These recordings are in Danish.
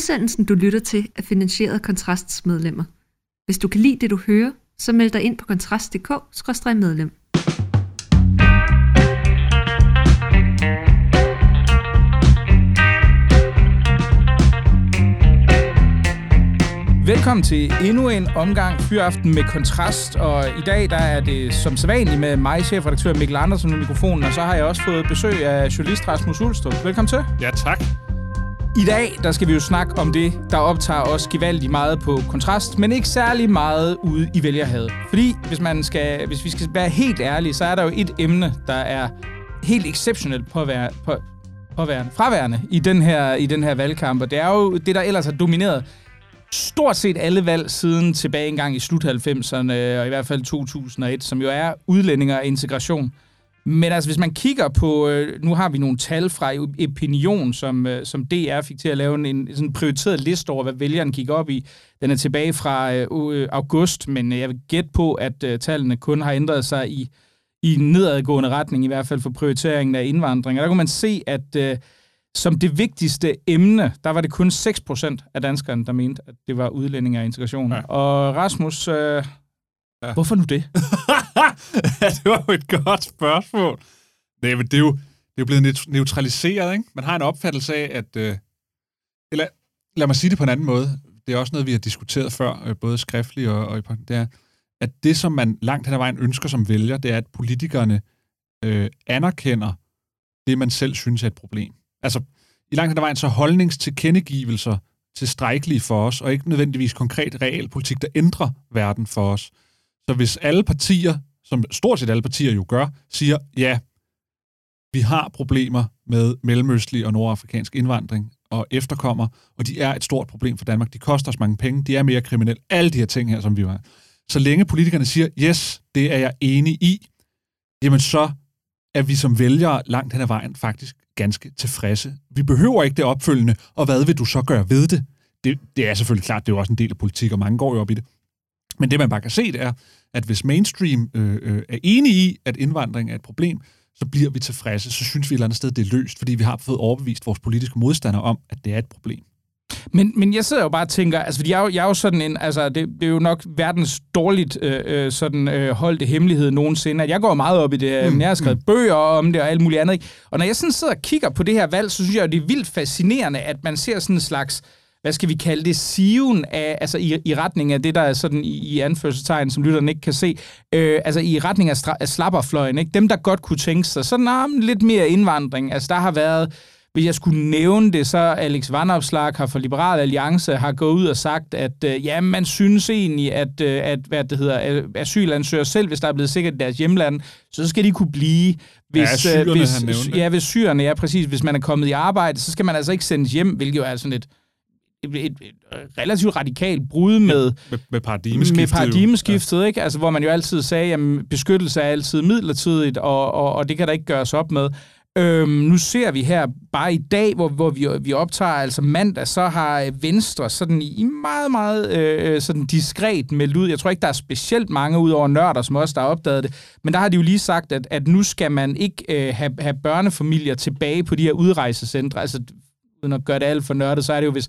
Udsendelsen, du lytter til, er finansieret af Kontrasts medlemmer. Hvis du kan lide det, du hører, så meld dig ind på kontrast.dk-medlem. Velkommen til endnu en omgang Fyraften med Kontrast, og i dag der er det som sædvanligt med mig, chefredaktør Mikkel Andersen, med mikrofonen, og så har jeg også fået besøg af journalist Rasmus Ulstrup. Velkommen til. Ja, tak. I dag der skal vi jo snakke om det, der optager os gevaldigt meget på kontrast, men ikke særlig meget ude i vælgerhavet. Fordi hvis, man skal, hvis vi skal være helt ærlige, så er der jo et emne, der er helt exceptionelt på, på, påværende, fraværende i den, her, i den her valgkamp, og det er jo det, der ellers har domineret stort set alle valg siden tilbage engang i slut 90'erne, øh, og i hvert fald 2001, som jo er udlændinger og integration. Men altså, hvis man kigger på, øh, nu har vi nogle tal fra Opinion, som, øh, som DR fik til at lave en, en sådan prioriteret liste over, hvad vælgeren kigger op i. Den er tilbage fra øh, august, men jeg vil gætte på, at øh, tallene kun har ændret sig i, i nedadgående retning, i hvert fald for prioriteringen af indvandring. Og der kunne man se, at øh, som det vigtigste emne, der var det kun 6% af danskerne, der mente, at det var udlænding og integration. Ja. Og Rasmus, øh, ja. hvorfor nu det? ja, det var jo et godt spørgsmål. Nej, men det er jo, det er jo blevet neutraliseret, ikke? Man har en opfattelse af, at... Øh, eller, lad mig sige det på en anden måde. Det er også noget, vi har diskuteret før, øh, både skriftligt og, og i det er, at det, som man langt hen ad vejen ønsker som vælger, det er, at politikerne øh, anerkender det, man selv synes er et problem. Altså, i langt hen ad vejen, så holdningstilkendegivelser tilstrækkelige for os, og ikke nødvendigvis konkret realpolitik, der ændrer verden for os. Så hvis alle partier, som stort set alle partier jo gør, siger, ja, vi har problemer med mellemøstlig og nordafrikansk indvandring og efterkommer, og de er et stort problem for Danmark. De koster os mange penge, de er mere kriminelle. Alle de her ting her, som vi var. Så længe politikerne siger, yes, det er jeg enig i, jamen så er vi som vælgere langt hen ad vejen faktisk ganske tilfredse. Vi behøver ikke det opfølgende, og hvad vil du så gøre ved det? Det, det er selvfølgelig klart, det er jo også en del af politik, og mange går jo op i det. Men det, man bare kan se, det er, at hvis mainstream øh, øh, er enige i, at indvandring er et problem, så bliver vi tilfredse. Så synes vi et eller andet sted, det er løst, fordi vi har fået overbevist vores politiske modstandere om, at det er et problem. Men, men jeg sidder jo bare og tænker, altså fordi jeg er jo, jeg er jo sådan en, altså det, det er jo nok verdens dårligt øh, øh sådan øh, holdte hemmelighed nogensinde, at jeg går meget op i det, mm. jeg har skrevet mm. bøger om det og alt muligt andet. Ikke? Og når jeg sådan sidder og kigger på det her valg, så synes jeg jo, det er vildt fascinerende, at man ser sådan en slags hvad skal vi kalde det, siven af, altså i, i retning af det, der er sådan i, i anførselstegn, som lytterne ikke kan se, øh, altså i retning af, stra, af slapperfløjen, ikke? dem der godt kunne tænke sig, sådan nah, lidt mere indvandring, altså der har været hvis jeg skulle nævne det, så Alex Vandopslag har for Liberal Alliance har gået ud og sagt, at øh, ja, man synes egentlig, at, øh, at hvad det hedder, asylansøgere selv, hvis der er blevet sikkert deres hjemland, så skal de kunne blive. Hvis, ja, syrerne, hvis. Ja, hvis syrerne, ja præcis. Hvis man er kommet i arbejde, så skal man altså ikke sendes hjem, hvilket jo er sådan et, et, relativt radikalt brud med, med, med paradigmeskiftet. Med paradigmeskiftet, ja. ikke? Altså, hvor man jo altid sagde, at beskyttelse er altid midlertidigt, og, og, og det kan der ikke gøres op med. Øhm, nu ser vi her bare i dag, hvor, hvor vi, vi optager altså mandag, så har Venstre sådan i meget, meget øh, sådan diskret meldt ud. Jeg tror ikke, der er specielt mange ud over nørder, som også der har opdaget det. Men der har de jo lige sagt, at, at nu skal man ikke øh, have, have børnefamilier tilbage på de her udrejsecentre. Altså, uden at gøre det alt for nørdet, så er det jo, hvis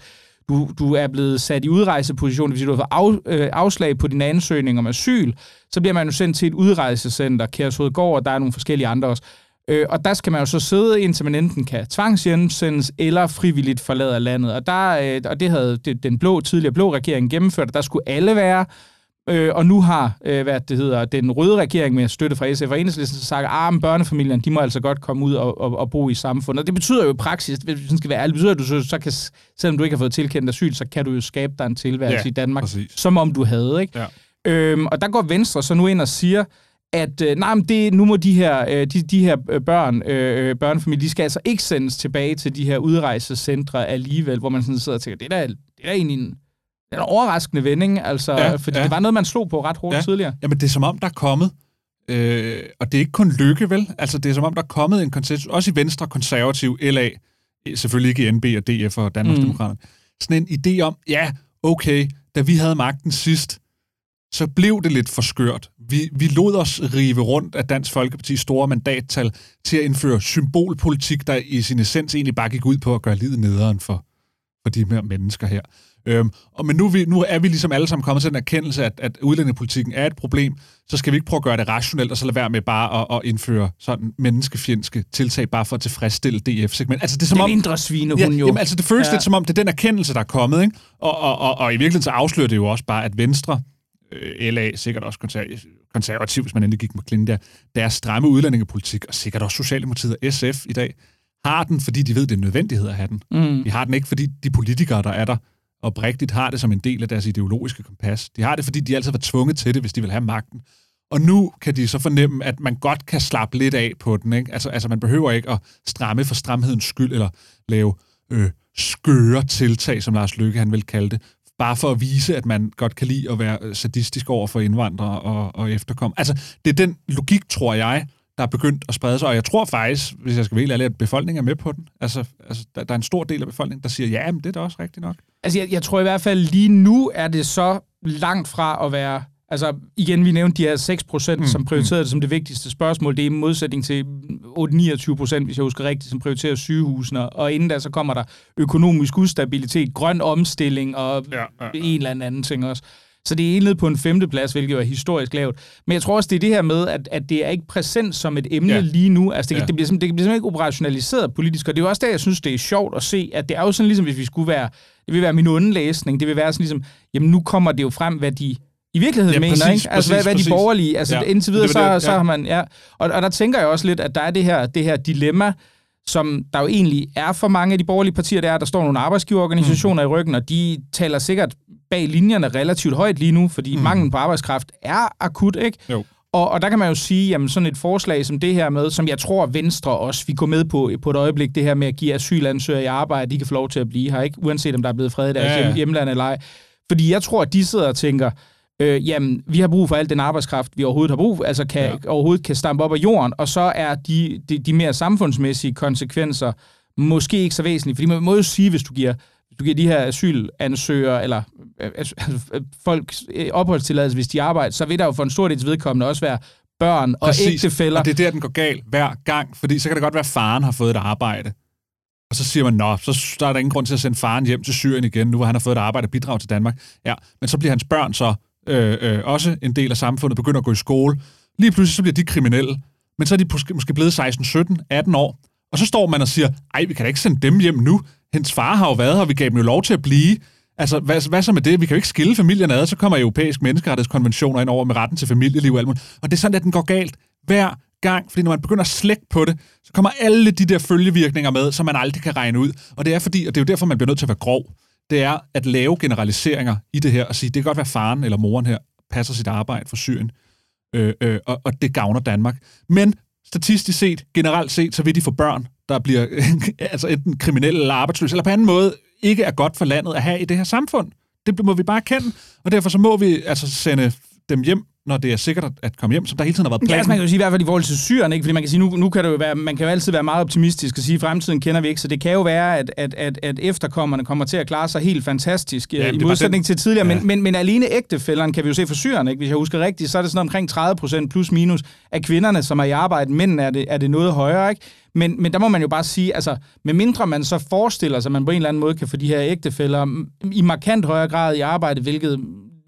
du, du er blevet sat i udrejseposition, det vil sige, du har fået af, øh, afslag på din ansøgning om asyl, så bliver man jo sendt til et udrejsecenter, Kærshovedgård, og der er nogle forskellige andre også. Øh, og der skal man jo så sidde, indtil man enten kan tvangshjemsendes eller frivilligt forlade landet. Og, der, øh, og det havde det, den blå, tidligere blå regering gennemført, og der skulle alle være. Øh, og nu har øh, hvad det hedder, den røde regering med støtte fra SF og Enhedslisten sagt, at ah, børnefamilierne de må altså godt komme ud og, og, og bo i samfundet. Og det betyder jo i praksis, hvis det skal være ærlig, betyder, at du så, så kan, selvom du ikke har fået tilkendt asyl, så kan du jo skabe dig en tilværelse ja, i Danmark, præcis. som om du havde. Ikke? Ja. Øhm, og der går Venstre så nu ind og siger, at øh, nej, men det, nu må de her, øh, de, de her øh, børn, øh, øh, børnefamilier, de skal altså ikke sendes tilbage til de her udrejsecentre alligevel, hvor man sådan sidder og tænker, det er da, det er da egentlig en, en overraskende vending, altså, ja, fordi ja. det var noget, man slog på ret hurtigt ja. tidligere. Jamen, det er som om, der er kommet, øh, og det er ikke kun lykke, vel? Altså, det er som om, der er kommet en konsensus, også i Venstre, Konservativ, LA, selvfølgelig ikke i NB og DF og Danmarksdemokraterne, mm. sådan en idé om, ja, okay, da vi havde magten sidst, så blev det lidt for skørt. Vi, vi lod os rive rundt af Dansk Folkeparti's store mandattal til at indføre symbolpolitik, der i sin essens egentlig bare gik ud på at gøre livet nederen for, for de her mennesker her. Øhm, og men nu er, vi, nu er vi ligesom alle sammen kommet til den erkendelse, at, at udlændingepolitikken er et problem, så skal vi ikke prøve at gøre det rationelt, og så lade være med bare at, at indføre sådan menneskefjendske tiltag, bare for at tilfredstille DF-segment. Altså, det er som er om, mindre svine, hun ja, jo. Jamen, altså, det føles ja. lidt som om, det er den erkendelse, der er kommet, ikke? Og, og, og, og i virkeligheden så afslører det jo også bare, at Venstre, øh, LA, sikkert også konservativ, hvis man endelig gik med klingen der, deres stramme udlændingepolitik, og sikkert også Socialdemokratiet og SF i dag, har den, fordi de ved, det er nødvendighed at have den. Mm. Vi har den ikke, fordi de politikere, der er der, oprigtigt har det som en del af deres ideologiske kompas. De har det, fordi de altid var tvunget til det, hvis de vil have magten. Og nu kan de så fornemme, at man godt kan slappe lidt af på den. Ikke? Altså, altså man behøver ikke at stramme for stramhedens skyld, eller lave øh, skøre tiltag, som Lars Løkke han vil kalde det, bare for at vise, at man godt kan lide at være øh, sadistisk over for indvandrere og, og efterkom. Altså, det er den logik, tror jeg, der er begyndt at sprede sig, og jeg tror faktisk, hvis jeg skal være helt ærlig, at befolkningen er med på den. Altså, altså der, der er en stor del af befolkningen, der siger, ja, men det er da også rigtigt nok. Altså, jeg, jeg tror i hvert fald, lige nu er det så langt fra at være Altså, igen, vi nævnte de her 6 procent, mm, som prioriterede mm. det som det vigtigste spørgsmål. Det er i modsætning til 8-29 procent, hvis jeg husker rigtigt, som prioriterer sygehusene. Og inden da, så kommer der økonomisk ustabilitet, grøn omstilling og ja, ja, ja. en eller anden ting også. Så det er enlet på en femteplads, hvilket er historisk lavt. Men jeg tror også, det er det her med, at, at det er ikke præsent som et emne ja. lige nu. Altså, det, ja. det, bliver, det bliver simpelthen ikke operationaliseret politisk, og det er jo også der, jeg synes, det er sjovt at se, at det er jo sådan ligesom, hvis vi skulle være, det vil være min underlæsning, det vil være sådan ligesom, jamen nu kommer det jo frem, hvad de i virkeligheden ja, mener, præcis, ikke? Altså, præcis, hvad, hvad præcis. de borgerlige, altså ja. indtil videre, det det, så, ja. så har man, ja. Og, og der tænker jeg også lidt, at der er det her, det her dilemma, som der jo egentlig er for mange af de borgerlige partier, der er, der står nogle arbejdsgiverorganisationer mm. i ryggen, og de taler sikkert bag linjerne relativt højt lige nu, fordi mm. manglen på arbejdskraft er akut, ikke? Jo. Og, og der kan man jo sige, jamen sådan et forslag som det her med, som jeg tror Venstre også vi går med på på et øjeblik, det her med at give asylansøgere i arbejde, de kan få lov til at blive her, ikke? Uanset om der er blevet fred i deres ja, ja. hjemland eller ej. Fordi jeg tror, at de sidder og tænker, øh, jamen, vi har brug for al den arbejdskraft, vi overhovedet har brug for, altså kan, ja. overhovedet kan stampe op af jorden, og så er de, de, de mere samfundsmæssige konsekvenser måske ikke så væsentlige. Fordi man må jo sige, hvis du giver, du giver de her asylansøgere, eller altså, folk opholdstilladelse, hvis de arbejder, så vil der jo for en stor del vedkommende også være børn og Præcis. ægtefælder. og det er der, den går galt hver gang, fordi så kan det godt være, at faren har fået et arbejde. Og så siger man, nå, så der er der ingen grund til at sende faren hjem til Syrien igen, nu hvor han har fået et arbejde og bidrag til Danmark. Ja, men så bliver hans børn så øh, øh, også en del af samfundet, begynder at gå i skole. Lige pludselig så bliver de kriminelle, men så er de måske, blevet 16, 17, 18 år. Og så står man og siger, ej, vi kan da ikke sende dem hjem nu. Hendes far har jo været her, og vi gav dem jo lov til at blive. Altså, hvad, hvad så med det? Vi kan jo ikke skille familien ad, så kommer europæisk menneskerettighedskonventioner ind over med retten til familieliv og alt muligt. Og det er sådan, at den går galt hver gang, fordi når man begynder at slække på det, så kommer alle de der følgevirkninger med, som man aldrig kan regne ud. Og det er fordi, og det er jo derfor, man bliver nødt til at være grov det er at lave generaliseringer i det her, og sige, det kan godt være faren eller moren her passer sit arbejde for Syrien, øh, øh, og, og det gavner Danmark. Men statistisk set, generelt set, så vil de få børn, der bliver altså enten kriminelle eller arbejdsløse, eller på anden måde ikke er godt for landet at have i det her samfund. Det må vi bare kende, og derfor så må vi altså sende dem hjem når det er sikkert at komme hjem, som der hele tiden har været planen. Ja, altså man kan jo sige i hvert fald i forhold til syrerne, ikke? fordi man kan sige, nu, nu kan det jo være, man kan jo altid være meget optimistisk og sige, at fremtiden kender vi ikke, så det kan jo være, at, at, at, at efterkommerne kommer til at klare sig helt fantastisk, ja, i modsætning til tidligere, ja. men, men, men alene ægtefælderen kan vi jo se for syrerne, ikke? hvis jeg husker rigtigt, så er det sådan omkring 30 procent plus minus af kvinderne, som er i arbejde, mænd er det, er det noget højere, ikke? Men, men der må man jo bare sige, altså, med mindre man så forestiller sig, at man på en eller anden måde kan få de her ægtefælder i markant højere grad i arbejde, hvilket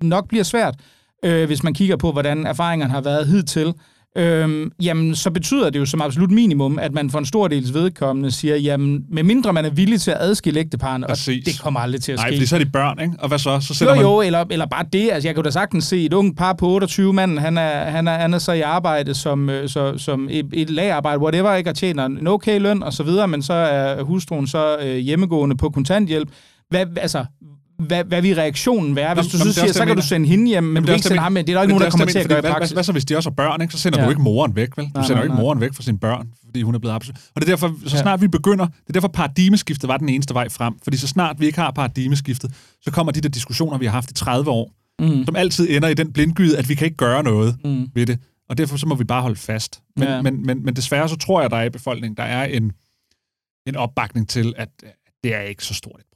nok bliver svært, øh, hvis man kigger på, hvordan erfaringerne har været hidtil, øh, jamen så betyder det jo som absolut minimum, at man for en stor dels vedkommende siger, jamen med mindre man er villig til at adskille ægteparerne, og det kommer aldrig til at ske. Nej, fordi så er de børn, ikke? Og hvad så? Så jo, man... jo, eller, eller bare det. Altså, jeg kunne da sagtens se et ung par på 28 mand, han er, han er, han er så i arbejde som, øh, så, som et, et lagarbejde, whatever, ikke? Og tjener en okay løn og så videre, men så er hustruen så øh, hjemmegående på kontanthjælp. Hvad, altså, hvad, hvad vil reaktionen være? Hvis du så siger, så kan du sende hende hjem, men, men du kan ikke sende ham med. Det er der ikke nogen, der kommer til at gøre i praksis. Hvad, så hvis de også har børn, ikke? så sender ja. du ikke moren væk, vel? Du nej, sender jo ikke moren væk fra sine børn, fordi hun er blevet absolut. Og det er derfor, så snart vi begynder, det er derfor paradigmeskiftet var den eneste vej frem. Fordi så snart vi ikke har paradigmeskiftet, så kommer de der diskussioner, vi har haft i 30 år, mm. som altid ender i den blindgyde, at vi kan ikke gøre noget mm. ved det. Og derfor så må vi bare holde fast. Men, ja. men, men, men desværre så tror jeg, der er i befolkningen, der er en, en opbakning til, at det er ikke så stort et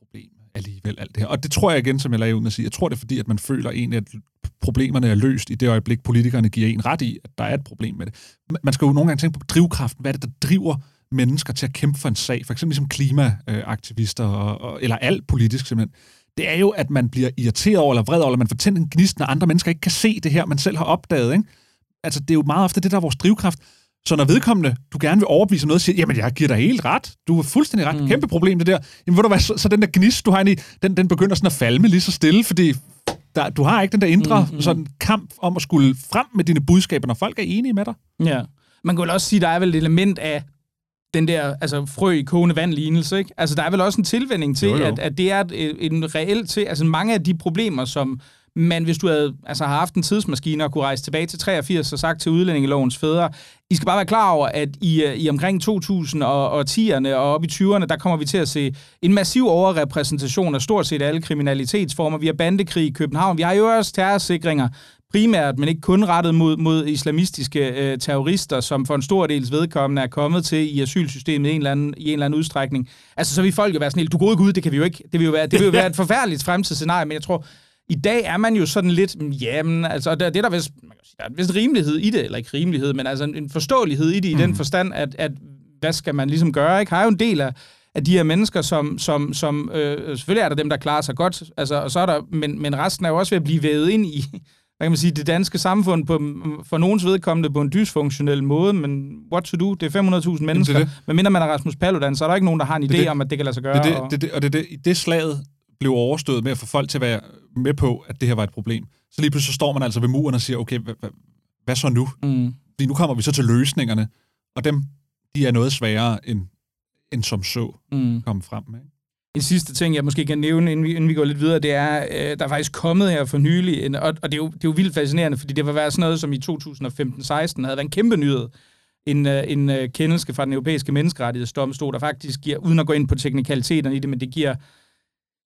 alligevel alt det her. Og det tror jeg igen, som jeg lagde ud med at sige, jeg tror det er fordi, at man føler egentlig, at problemerne er løst i det øjeblik, politikerne giver en ret i, at der er et problem med det. Man skal jo nogle gange tænke på drivkraften. Hvad er det, der driver mennesker til at kæmpe for en sag, for eksempel ligesom klimaaktivister, og, og, eller alt politisk simpelthen, det er jo, at man bliver irriteret over, eller vred over, eller man får tændt en gnist, når andre mennesker ikke kan se det her, man selv har opdaget. Ikke? Altså, det er jo meget ofte det, der er vores drivkraft. Så når vedkommende, du gerne vil overbevise noget, siger, jamen jeg giver dig helt ret, du har fuldstændig ret, mm. kæmpe problem det der, jamen ved du hvad, så, så den der gnist, du har inde i, den, den begynder sådan at falme lige så stille, fordi der, du har ikke den der indre mm, mm. sådan kamp om at skulle frem med dine budskaber, når folk er enige med dig. Ja. Man kan vel også sige, der er vel et element af den der altså, frø i kogende vand lignelse. Ikke? Altså, der er vel også en tilvænding til, jo, jo. At, at det er en reelt til... Altså, mange af de problemer, som men hvis du havde altså, har haft en tidsmaskine og kunne rejse tilbage til 83 og sagt til udlændingelovens fædre, I skal bare være klar over, at i, øh, i omkring 2010'erne og op i 20'erne, der kommer vi til at se en massiv overrepræsentation af stort set alle kriminalitetsformer. Vi har bandekrig i København, vi har jo også terrorsikringer, primært, men ikke kun rettet mod, mod islamistiske øh, terrorister, som for en stor dels vedkommende er kommet til i asylsystemet i en eller anden, i en eller anden udstrækning. Altså, så vil folk jo være sådan helt, du gode gud, det kan vi jo ikke. Det vil jo være, det vil jo være et forfærdeligt fremtidsscenarie, men jeg tror, i dag er man jo sådan lidt, jamen, altså, det, det er der vist, man kan sige, der er vist rimelighed i det, eller ikke rimelighed, men altså en forståelighed i det, mm. i den forstand, at, at hvad skal man ligesom gøre, ikke? Har jo en del af, af de her mennesker, som, som, som øh, selvfølgelig er der dem, der klarer sig godt, altså, og så er der, men, men resten er jo også ved at blive vævet ind i, hvad kan man sige, det danske samfund på, for nogens vedkommende på en dysfunktionel måde, men what to do? Det er 500.000 mennesker. Men mindre man er Rasmus Paludan, så er der ikke nogen, der har en idé det om, at det kan lade sig gøre. Det, det, og... det, det, og det, det, det slaget blev overstået med at få folk til at være med på, at det her var et problem. Så lige pludselig så står man altså ved muren og siger, okay, hvad, så nu? Mm. Fordi nu kommer vi så til løsningerne, og dem, de er noget sværere end, end som så mm. komme frem med. En sidste ting, jeg måske kan nævne, inden vi, inden vi går lidt videre, det er, øh, der er faktisk kommet her for nylig, en, og, og det, er jo, det er jo vildt fascinerende, fordi det var været sådan noget, som i 2015-16 havde været en kæmpe nyhed. En, øh, en øh, kendelse fra den europæiske menneskerettighedsdomstol, der faktisk giver, uden at gå ind på teknikaliteterne i det, men det giver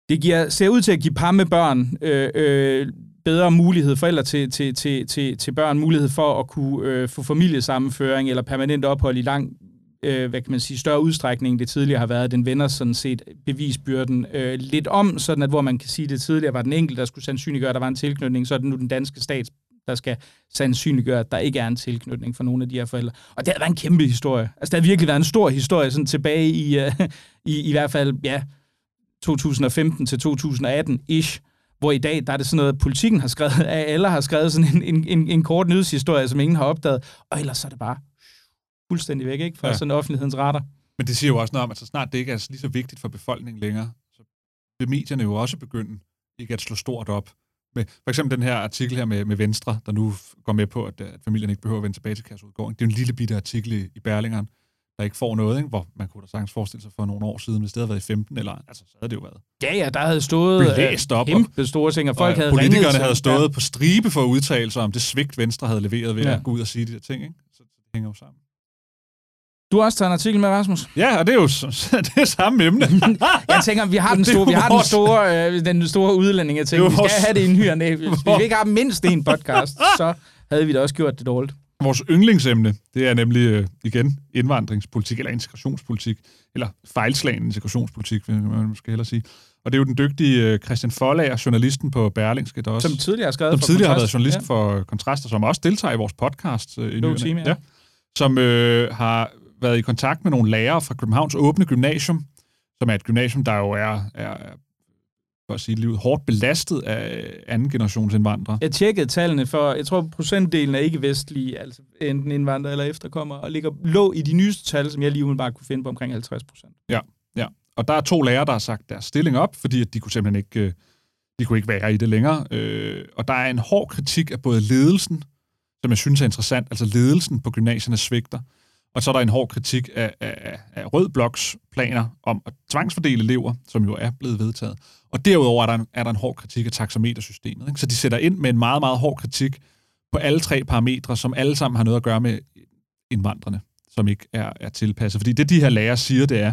det giver, ser ud til at give par med børn øh, øh, bedre mulighed, forældre til, til, til, til, til børn, mulighed for at kunne øh, få familiesammenføring eller permanent ophold i lang, øh, hvad kan man sige, større udstrækning, end det tidligere har været. Den vender sådan set bevisbyrden øh, lidt om, sådan at hvor man kan sige, at det tidligere var den enkelte, der skulle sandsynliggøre, at der var en tilknytning, så er det nu den danske stat, der skal sandsynliggøre, at der ikke er en tilknytning for nogle af de her forældre. Og det har været en kæmpe historie. Altså, det har virkelig været en stor historie, sådan tilbage i, øh, i, i hvert fald, ja, 2015 til 2018-ish, hvor i dag, der er det sådan noget, politikken har skrevet, at alle har skrevet sådan en, en, en kort nyhedshistorie, som ingen har opdaget, og ellers er det bare fuldstændig væk, ikke? Fra ja. sådan offentlighedens retter. Men det siger jo også noget om, at så snart det ikke er lige så vigtigt for befolkningen længere, så vil medierne jo også begynde ikke at slå stort op. Med, for eksempel den her artikel her med, med Venstre, der nu går med på, at, at familien ikke behøver at vende tilbage til Kærsudgården. Det er en lille bitte artikel i, i Berlingeren, der ikke får noget, ikke? hvor man kunne da sagtens forestille sig for nogle år siden, hvis det havde været i 15, eller altså, så havde det jo været. Ja, ja, der havde stået læst op, kæmpe store ting, og folk og, havde Politikerne havde stået ja. på stribe for at udtale sig om det svigt, Venstre havde leveret ved ja. at gå ud og sige de der ting. Ikke? Så det hænger jo sammen. Du har også taget en artikel med, Rasmus. Ja, og det er jo det er samme emne. jeg tænker, vi har den store, vi har den store, øh, den store udlænding. ting. Vi skal have det i en hyr. Hvis vi ikke har mindst en podcast, så havde vi da også gjort det dårligt. Vores yndlingsemne, det er nemlig øh, igen indvandringspolitik, eller integrationspolitik, eller fejlslagen integrationspolitik, vil man måske hellere sige. Og det er jo den dygtige øh, Christian Forlager, journalisten på Berlingske, der også... Som tidligere har skrevet som for tidligere har været journalist ja. for Kontrast, og som også deltager i vores podcast. Øh, i no team, ja. ja. Som øh, har været i kontakt med nogle lærere fra Københavns Åbne Gymnasium, som er et gymnasium, der jo er, er for at sige livet, hårdt belastet af anden generations indvandrere. Jeg tjekkede tallene for, jeg tror procentdelen af ikke-vestlige, altså enten indvandrere eller efterkommere, og ligger lå i de nyeste tal, som jeg lige bare kunne finde på omkring 50 procent. Ja, ja. Og der er to lærere, der har sagt deres stilling op, fordi at de kunne simpelthen ikke, øh, de kunne ikke være i det længere. Øh, og der er en hård kritik af både ledelsen, som jeg synes er interessant, altså ledelsen på gymnasierne svigter, og så er der en hård kritik af, af, af Rød Bloks planer om at tvangsfordele elever, som jo er blevet vedtaget. Og derudover er der en, er der en hård kritik af taxametersystemet. Ikke? Så de sætter ind med en meget, meget hård kritik på alle tre parametre, som alle sammen har noget at gøre med indvandrerne, som ikke er, er tilpasset. Fordi det, de her lærere siger, det er,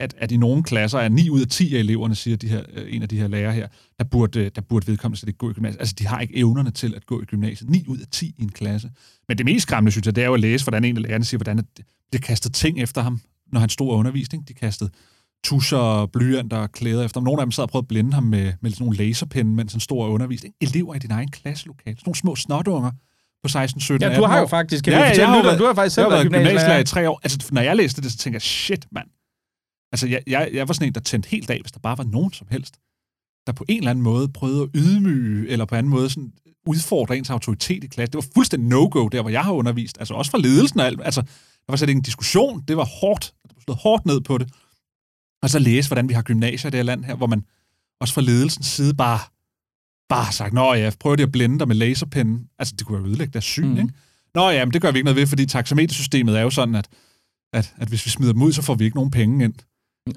at, at i nogle klasser er 9 ud af 10 af eleverne, siger de her, øh, en af de her lærere her, der burde, der burde vedkommende slet ikke gå i gymnasiet. Altså, de har ikke evnerne til at gå i gymnasiet. 9 ud af 10 i en klasse. Men det mest skræmmende, synes jeg, det er jo at læse, hvordan en af lærerne siger, hvordan det kastet ting efter ham, når han stod undervisning. De kastede tusser, blyanter og klæder efter ham. Nogle af dem sad og prøvede at blinde ham med, med sådan nogle laserpinde, mens han stod og undervisning. Elever i din egen klasselokale. Sådan nogle små snotunger på 16, 17, Ja, du har jo faktisk, kan Ja, ja, ja, fortælle jeg har du har faktisk Jeg selv har været gymnasielærer. i tre år. Altså, når jeg læste det, så tænker jeg, shit, mand. Altså, jeg, jeg, jeg var sådan en, der tændte helt af, hvis der bare var nogen som helst, der på en eller anden måde prøvede at ydmyge, eller på anden måde sådan udfordre ens autoritet i klasse. Det var fuldstændig no-go, der hvor jeg har undervist. Altså også for ledelsen og alt. Altså, der var slet ikke en diskussion. Det var hårdt. Der blev slået hårdt ned på det. Og så læse, hvordan vi har gymnasier i det her land her, hvor man også fra ledelsens side bare, bare sagt, nå ja, prøv lige at blende dig med laserpennen. Altså, det kunne jo ødelægge deres syn, mm. ikke? Nå ja, men det gør vi ikke noget ved, fordi taxametersystemet er jo sådan, at, at, at hvis vi smider dem ud, så får vi ikke nogen penge ind.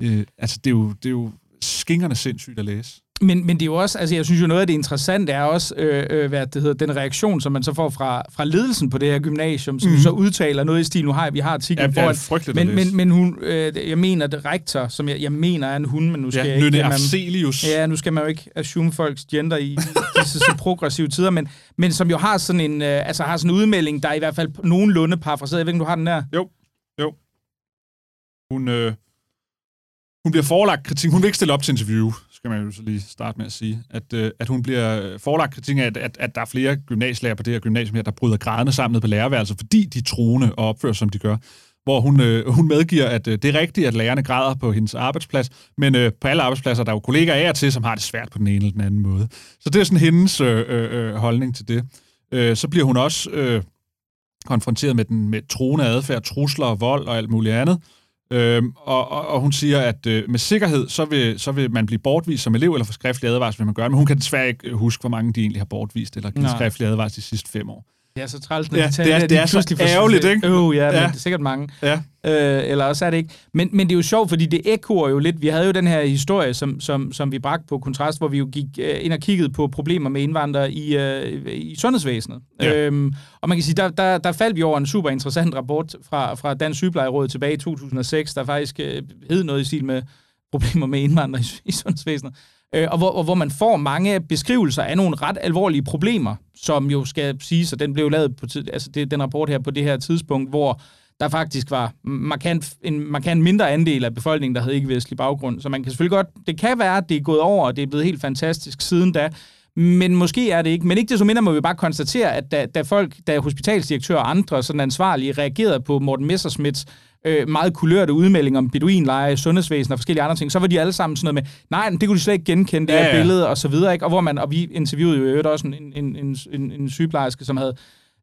Øh, altså, det er jo, det er jo skingerne sindssygt at læse. Men, men det er jo også, altså jeg synes jo noget af det interessante er også, øh, øh, hvad det hedder, den reaktion, som man så får fra, fra ledelsen på det her gymnasium, som mm. så udtaler noget i stil, nu har vi har artiklen Ja, foran, men, men, men hun, øh, jeg mener, det rektor, som jeg, jeg mener er en hun, men nu skal ja, jeg ikke... Man- Afzelius. Ja, nu skal man jo ikke assume folks gender i disse så progressive tider, men, men som jo har sådan en, øh, altså har sådan en udmelding, der er i hvert fald nogenlunde parafraseret. Jeg ved ikke, du har den der? Hun, øh, hun bliver forelagt kritik. Hun vil ikke stille op til interview, skal man jo så lige starte med at sige. At, øh, at hun bliver øh, forelagt kritik af, at, at, at der er flere gymnasielærer på det her gymnasium her, der bryder grædende sammen på lærerværelset, fordi de er troende og opfører som de gør. Hvor hun, øh, hun medgiver, at øh, det er rigtigt, at lærerne græder på hendes arbejdsplads, men øh, på alle arbejdspladser der er jo kollegaer af og til, som har det svært på den ene eller den anden måde. Så det er sådan hendes øh, øh, øh holdning til det. Øh, så bliver hun også øh, konfronteret med den med truende adfærd, trusler og vold og alt muligt andet. Øhm, og, og, og hun siger, at øh, med sikkerhed, så vil, så vil man blive bortvist som elev, eller få skriftlig advarsel, vil man gøre. Men hun kan desværre ikke øh, huske, hvor mange de egentlig har bortvist, eller givet skriftlig advarsel de sidste fem år. Det er så træls, når Ja, de tager det er- det de er så ærgerligt, ikke? Øh, ja, men Ja. det er sikkert mange. Ja. Øh, eller også er det ikke. Men, men det er jo sjovt, fordi det ekkoer jo lidt. Vi havde jo den her historie, som, som, som vi bragte på kontrast, hvor vi jo gik øh, ind og kiggede på problemer med indvandrere i, øh, i sundhedsvæsenet. Ja. Øhm, og man kan sige, der, der, der faldt vi over en super interessant rapport fra, fra Dansk Sygeplejeråd tilbage i 2006, der faktisk øh, hed noget i stil med problemer med indvandrere i, i sundhedsvæsenet. Øh, og, hvor, og hvor man får mange beskrivelser af nogle ret alvorlige problemer, som jo skal siges, og den blev lavet på tid, altså det, den rapport her på det her tidspunkt, hvor der faktisk var markant, en markant mindre andel af befolkningen, der havde ikke-vestlig baggrund. Så man kan selvfølgelig godt, det kan være, at det er gået over, og det er blevet helt fantastisk siden da, men måske er det ikke. Men ikke desto mindre må vi bare konstatere, at da, da folk, da hospitalsdirektører og andre sådan ansvarlige reagerede på Morten Messersmiths øh, meget kulørte udmelding om beduinleje, sundhedsvæsen og forskellige andre ting, så var de alle sammen sådan noget med, nej, det kunne de slet ikke genkende, det Ja, her ja. billede og så videre. Ikke? Og, hvor man, og vi interviewede jo i øvrigt også en, en, en, en, en sygeplejerske, som havde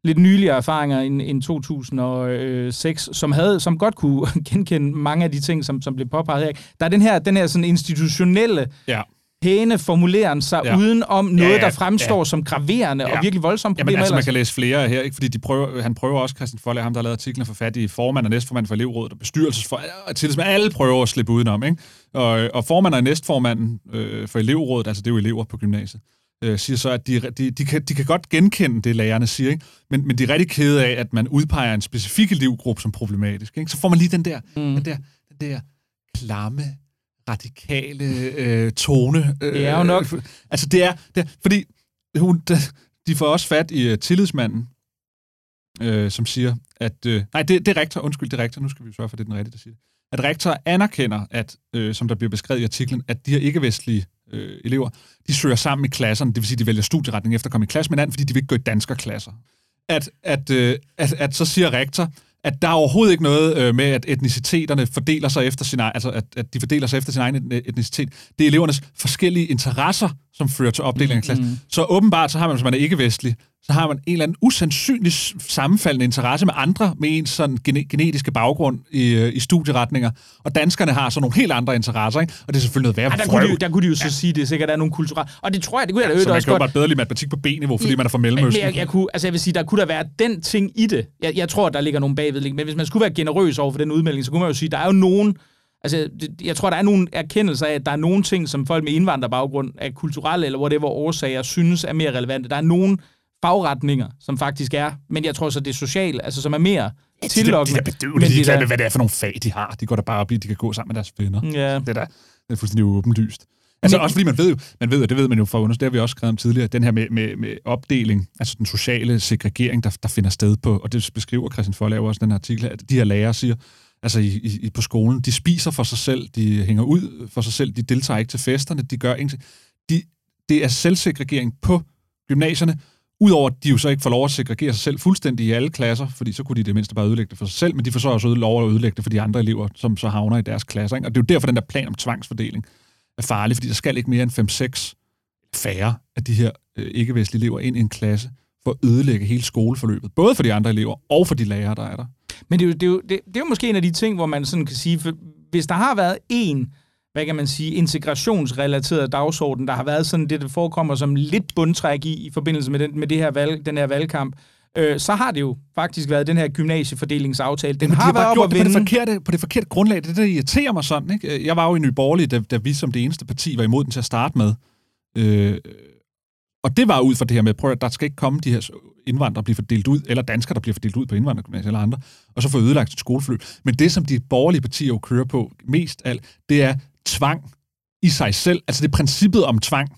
lidt nyligere erfaringer end, end 2006, som havde, som godt kunne genkende mange af de ting, som, som blev påpeget her. Der er den her, den her sådan institutionelle, Ja. Pæne formuleren sig Ja. uden om noget, Ja, der fremstår ja. som graverende ja. Og virkelig voldsomme Jamen problemer altså, man kan læse flere her, ikke? fordi de prøver, han prøver også, Christian Folle, ham der har lavet artiklen for fat i formand og næstformand for elevrådet og bestyrelsesfor, til det, alle prøver at slippe udenom. Ikke? Og, og formand og næstformanden øh, for elevrådet, altså det er jo elever på gymnasiet, øh, siger så, at de, de, de, kan, de kan godt genkende det, lærerne siger, ikke? Men, men de er rigtig kede af, at man udpeger en specifik elevgruppe som problematisk. Ikke? Så får man lige den der, mm. den der, den der klamme, radikale øh, tone. Øh, Det er jo nok. Altså det er, det er fordi hun, de, de får også fat i uh, tillidsmanden, øh, som siger, at... Øh, nej, det, det er rektor, undskyld, det er rektor, nu skal vi sørge for, at det er den rigtige, der siger det. At rektor anerkender, at, øh, som der bliver beskrevet i artiklen, at de her ikke-vestlige øh, elever, de søger sammen i klasserne, det vil sige, de vælger studieretning efter at komme i klasse med hinanden, fordi de vil ikke gå i danskerklasser. At, at, øh, at, at så siger rektor, at der er overhovedet ikke noget øh, med, at etniciteterne fordeler sig efter sin egen, altså at, at de fordeler sig efter sin egen etnicitet. Det er elevernes forskellige interesser, som fører til opdelingen af klassen. Mm. Så åbenbart, så har man, hvis man er ikke-vestlig, så har man en eller anden usandsynlig sammenfaldende interesse med andre med ens sådan gene- genetiske baggrund i, øh, i studieretninger. Og danskerne har så nogle helt andre interesser, ikke? Og det er selvfølgelig noget værre Ej, der, kunne de, jo- der kunne de jo så ja. sige, det sikkert er nogle kulturelle... Og det tror jeg, det kunne jeg da så øvrigt man også kan jo godt... bare bedre lide matematik på B-niveau, fordi I- man er fra Men Mellemøsten. jeg, jeg, kunne, altså jeg vil sige, der kunne der være den ting i det. Jeg, jeg tror, der ligger nogle bagvedliggende. Men hvis man skulle være generøs over for den udmelding, så kunne man jo sige, der er jo nogen... Altså, det- jeg tror, der er nogle erkendelser af, at der er nogle ting, som folk med indvandrerbaggrund af kulturelle eller whatever årsager synes er mere relevante. Der er nogle fagretninger, som faktisk er, men jeg tror så, det er socialt, altså som er mere tillokkende. De der de er det ligeglade der- med, hvad det er for nogle fag, de har. De går der bare op i, de kan gå sammen med deres venner. Ja. Det er da det er fuldstændig åbenlyst. Altså Men- også fordi man ved jo, man ved, og det ved man jo fra undersøgelser, det har vi også skrevet om tidligere, den her med, med, med opdeling, altså den sociale segregering, der, der finder sted på, og det beskriver Christian Forlager også i den her artikel, at de her lærere siger, altså i, i, på skolen, de spiser for sig selv, de hænger ud for sig selv, de deltager ikke til festerne, de gør ingenting. De, det er selvsegregering på gymnasierne, Udover at de jo så ikke får lov at segregere sig selv fuldstændig i alle klasser, fordi så kunne de det mindste bare ødelægge det for sig selv, men de får så også lov at ødelægge det for de andre elever, som så havner i deres klasser. Ikke? Og det er jo derfor, den der plan om tvangsfordeling er farlig, fordi der skal ikke mere end 5-6 færre af de her øh, ikke-vestlige elever ind i en klasse for at ødelægge hele skoleforløbet, både for de andre elever og for de lærere, der er der. Men det er, jo, det, er jo, det, det er jo måske en af de ting, hvor man sådan kan sige, for hvis der har været en, hvad kan man sige, integrationsrelateret dagsorden, der har været sådan det, der forekommer som lidt bundtræk i, i forbindelse med, den, med det her valg, den her valgkamp, øh, så har det jo faktisk været den her gymnasiefordelingsaftale. Den Jamen, har de har været gjort det på det, forkerte, på det forkerte grundlag. Det det, der irriterer mig sådan. Ikke? Jeg var jo i Nye Borgerlige, da, da vi som det eneste parti var imod den til at starte med. Øh, og det var ud fra det her med, prøv at der skal ikke komme de her indvandrere bliver fordelt ud, eller danskere, der bliver fordelt ud på indvandrergymnasier eller andre, og så få ødelagt sit skoleforløb. Men det, som de borgerlige partier jo kører på mest alt, det er tvang i sig selv. Altså det er princippet om tvang.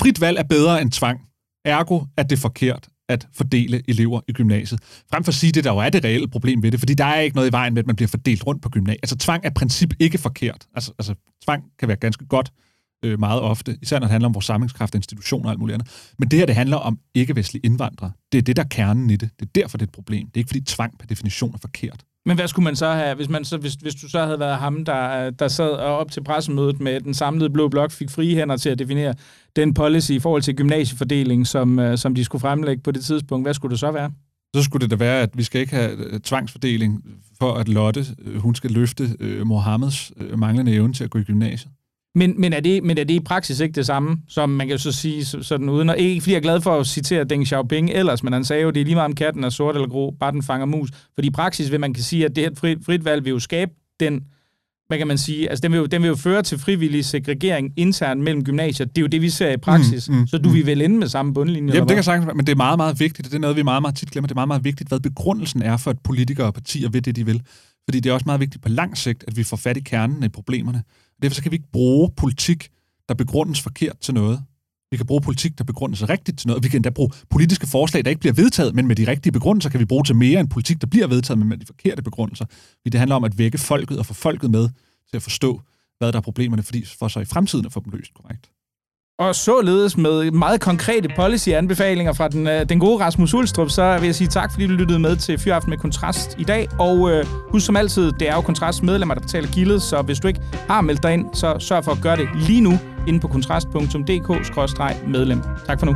Frit valg er bedre end tvang. Ergo er det forkert at fordele elever i gymnasiet. Frem for at sige det, der jo er det reelle problem ved det, fordi der er ikke noget i vejen med, at man bliver fordelt rundt på gymnasiet. Altså tvang er princip ikke forkert. Altså, altså tvang kan være ganske godt øh, meget ofte, især når det handler om vores samlingskraft, institutioner og alt muligt andet. Men det her, det handler om ikke-vestlige indvandrere. Det er det, der er kernen i det. Det er derfor, det er et problem. Det er ikke, fordi tvang per definition er forkert. Men hvad skulle man så have, hvis, man så, hvis, hvis du så havde været ham, der, der sad op til pressemødet med den samlede blå blok, fik frie hænder til at definere den policy i forhold til gymnasiefordeling, som, øh, som de skulle fremlægge på det tidspunkt. Hvad skulle det så være? Så skulle det da være, at vi skal ikke have øh, tvangsfordeling for, at Lotte, øh, hun skal løfte øh, Mohammeds øh, manglende evne til at gå i gymnasiet. Men, men, er det, men er det i praksis ikke det samme, som man kan jo så sige så- sådan uden, og ikke fordi jeg er glad for at citere Deng Xiaoping ellers, men han sagde jo, det er lige meget om katten er sort eller grå, bare den fanger mus. Fordi i praksis vil man kan sige, at det her frit, frit valg vil jo skabe den, hvad kan man sige, altså den vil, jo, den vil jo føre til frivillig segregering internt mellem gymnasier. Det er jo det, vi ser i praksis. Mm, mm, så du mm. vil vel ende med samme bundlinje? Jamen, det kan sagtens men det er meget, meget vigtigt, og det er noget, vi meget, meget tit glemmer. Det er meget, meget vigtigt, hvad begrundelsen er for, at politikere og partier ved det, de vil. Fordi det er også meget vigtigt på lang sigt, at vi får fat i kernen af problemerne. Derfor så kan vi ikke bruge politik, der begrundes forkert til noget. Vi kan bruge politik, der begrundes rigtigt til noget. Vi kan endda bruge politiske forslag, der ikke bliver vedtaget, men med de rigtige begrundelser kan vi bruge til mere end politik, der bliver vedtaget, men med de forkerte begrundelser. Fordi det handler om at vække folket og få folket med til at forstå, hvad der er problemerne, fordi for så i fremtiden at få dem løst korrekt. Og således med meget konkrete policy-anbefalinger fra den, øh, den gode Rasmus Ulstrup, så vil jeg sige tak, fordi du lyttede med til Fyraften med Kontrast i dag. Og øh, husk som altid, det er jo Kontrast medlemmer, der betaler gildet, så hvis du ikke har meldt dig ind, så sørg for at gøre det lige nu inde på kontrast.dk-medlem. Tak for nu.